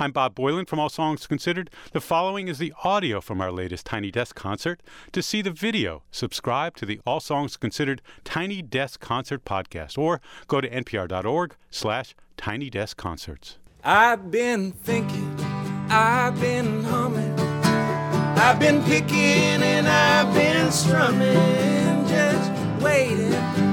I'm Bob Boilen from All Songs Considered. The following is the audio from our latest Tiny Desk concert. To see the video, subscribe to the All Songs Considered Tiny Desk Concert podcast or go to npr.org slash tiny desk concerts. I've been thinking, I've been humming, I've been picking and I've been strumming, just waiting,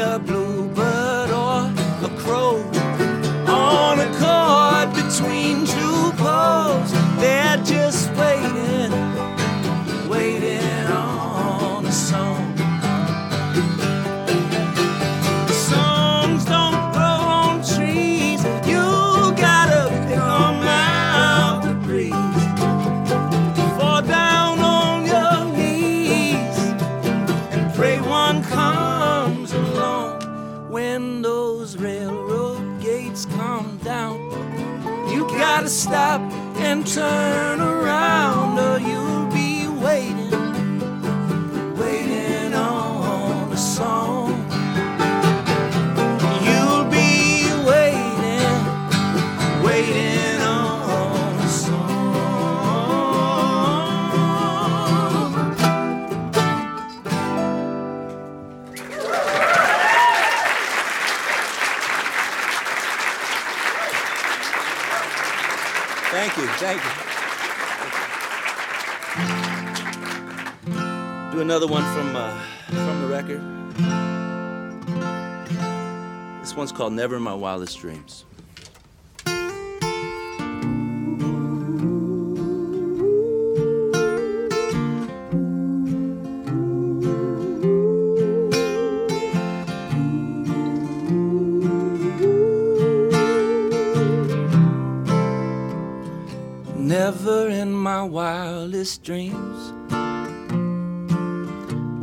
a bluebird uh, from the record. This one's called Never in My Wildest Dreams. Never in my wildest dreams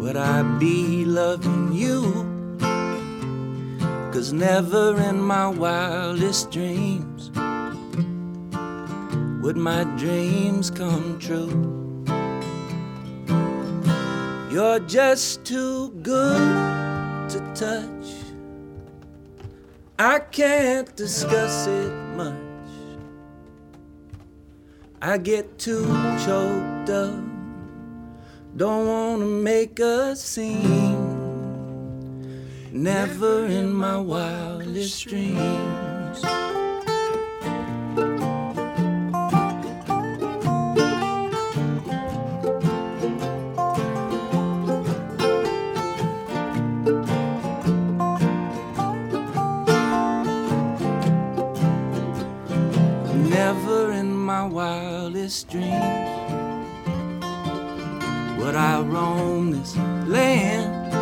would I be loving you. Cause never in my wildest dreams would my dreams come true. You're just too good to touch. I can't discuss it much. I get too choked up. Don't wanna make a scene. Never in my wildest dreams. Never in my wildest dreams would I roam this land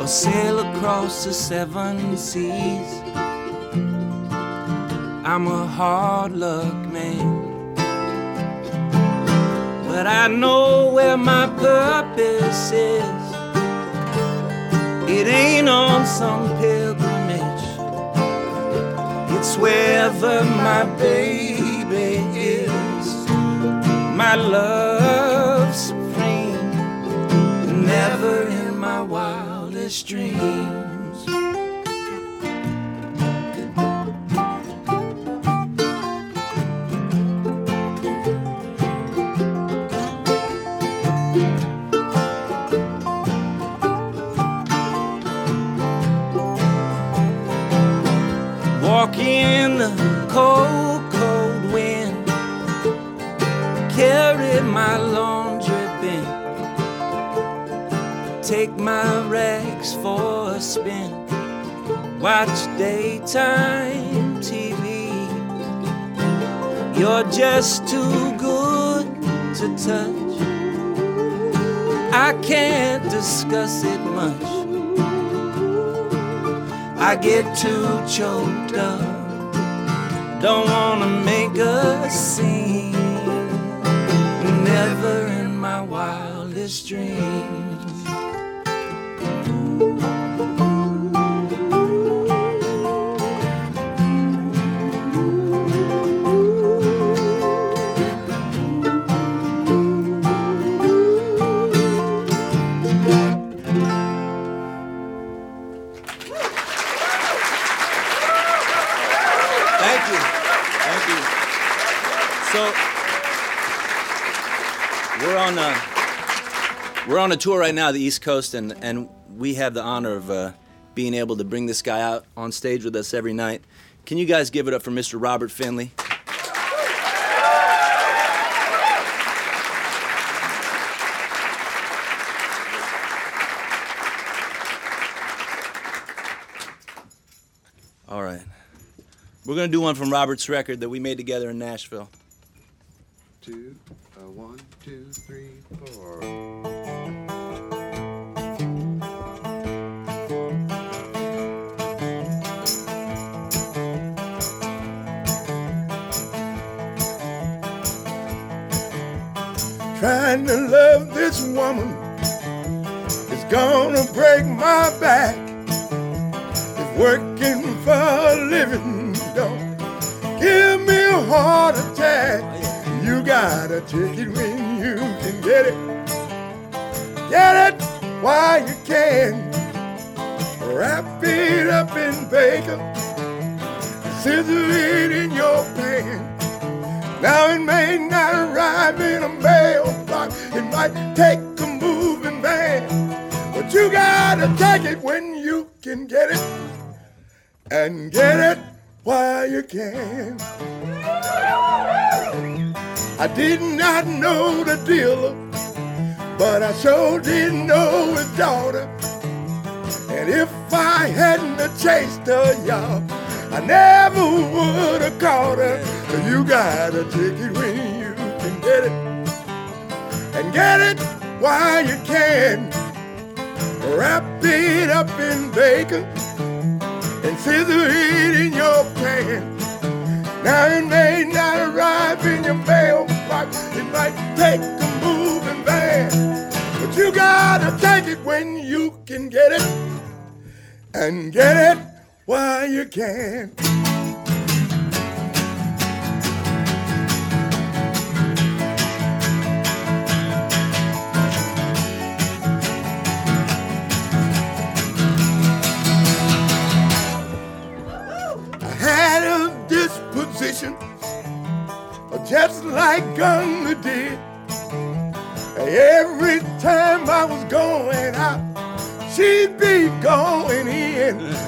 or sail across the seven seas. I'm a hard luck man, but I know where my purpose is. It ain't on some pilgrimage. It's wherever my baby is. My love. Never in my wildest dreams. Watch daytime TV. You're just too good to touch. I can't discuss it much. I get too choked up. Don't wanna make a scene. Never in my wildest dreams. We're on a we're on a tour right now, the East Coast, and and we have the honor of uh, being able to bring this guy out on stage with us every night. Can you guys give it up for Mr. Robert Finley? All right. We're gonna do one from Robert's record that we made together in Nashville. Two, uh, one, two, three, four. Trying to love this woman is gonna break my back. If working for a living don't give me a heart attack. You gotta take it when you can get it. Get it while you can. Wrap it up in bacon. Scissor it in your pan. Now it may not arrive in a mailbox. It might take a moving van. But you gotta take it when you can get it. And get it while you can. I did not know the dealer, but I sure did know his daughter. And if I hadn't chased her, y'all, I never would have caught her. So you gotta take it when you can get it. And get it while you can. Wrap it up in bacon and scissor it in your pan. Now it may not arrive in your mailbox, it might take a moving van. But you gotta take it when you can get it. And get it while you can.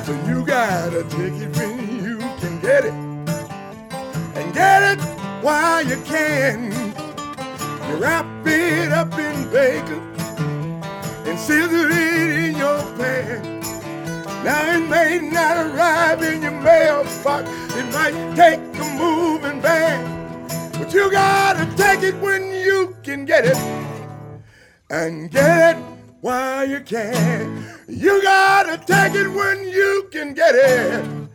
So you gotta take it when you can get it. And get it while you can. You wrap it up in bacon and scissor it in your pan. Now it may not arrive in your mailbox, it might take a moving van. But you gotta take it when you can get it. And get it while you can. You gotta take it when you can get it.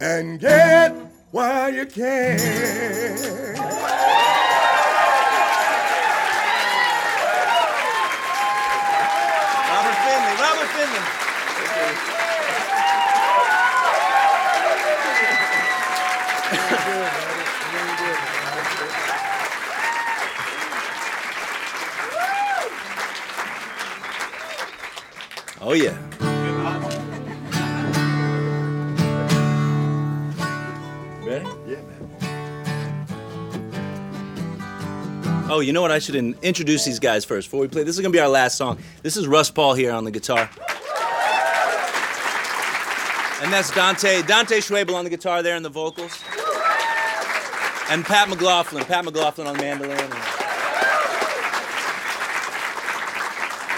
And get while you can. Robert Finley, Robert Finley. Oh, yeah. Ready? Yeah, man. Oh, you know what? I should introduce these guys first before we play. This is going to be our last song. This is Russ Pahl here on the guitar. And that's Dante. Dante Schwebel on the guitar there and the vocals. And Pat McLaughlin. Pat McLaughlin on the mandolin.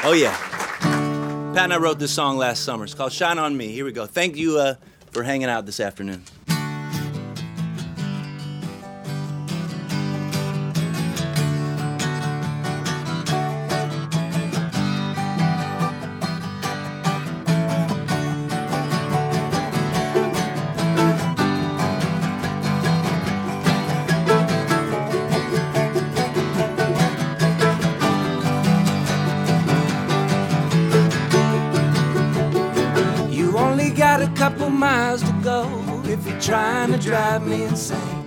Oh, yeah. Pat and I wrote this song last summer. It's called Shine on Me. Here we go. Thank you uh, for hanging out this afternoon. Drive me insane.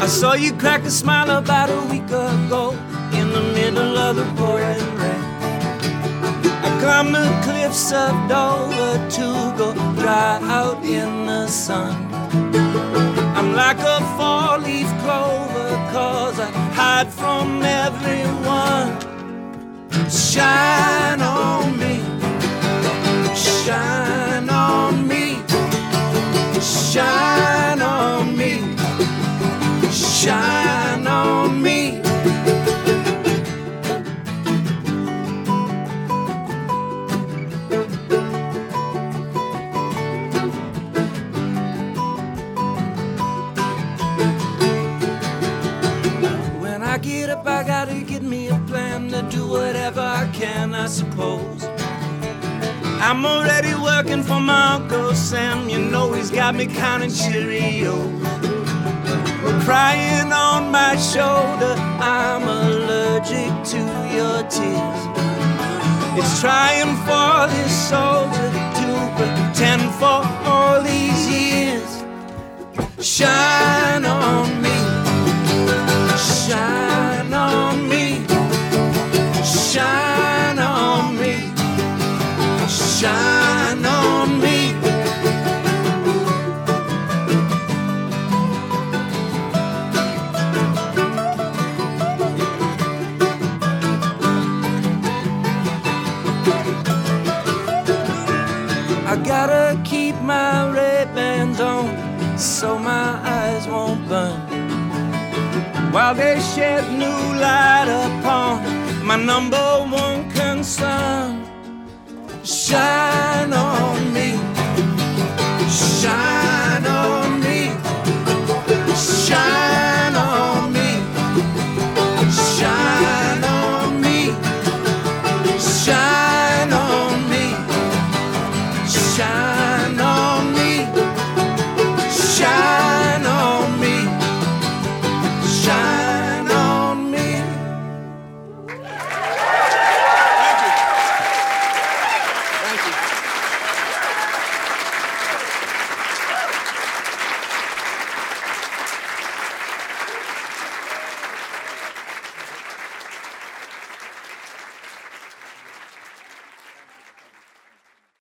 I saw you crack a smile about a week ago in the middle of the pouring rain. I climbed the cliffs of Dover to go dry out in the sun. I'm like a four leaf clover cause I hide from everyone. Shine on me. Shine on me, shine on me, shine got me counting Cheerios. Crying on my shoulder, I'm allergic to your tears. It's trying for this soldier to pretend for all these years. Shine on me, shine on me, shine shed new light upon my number one concern. Shine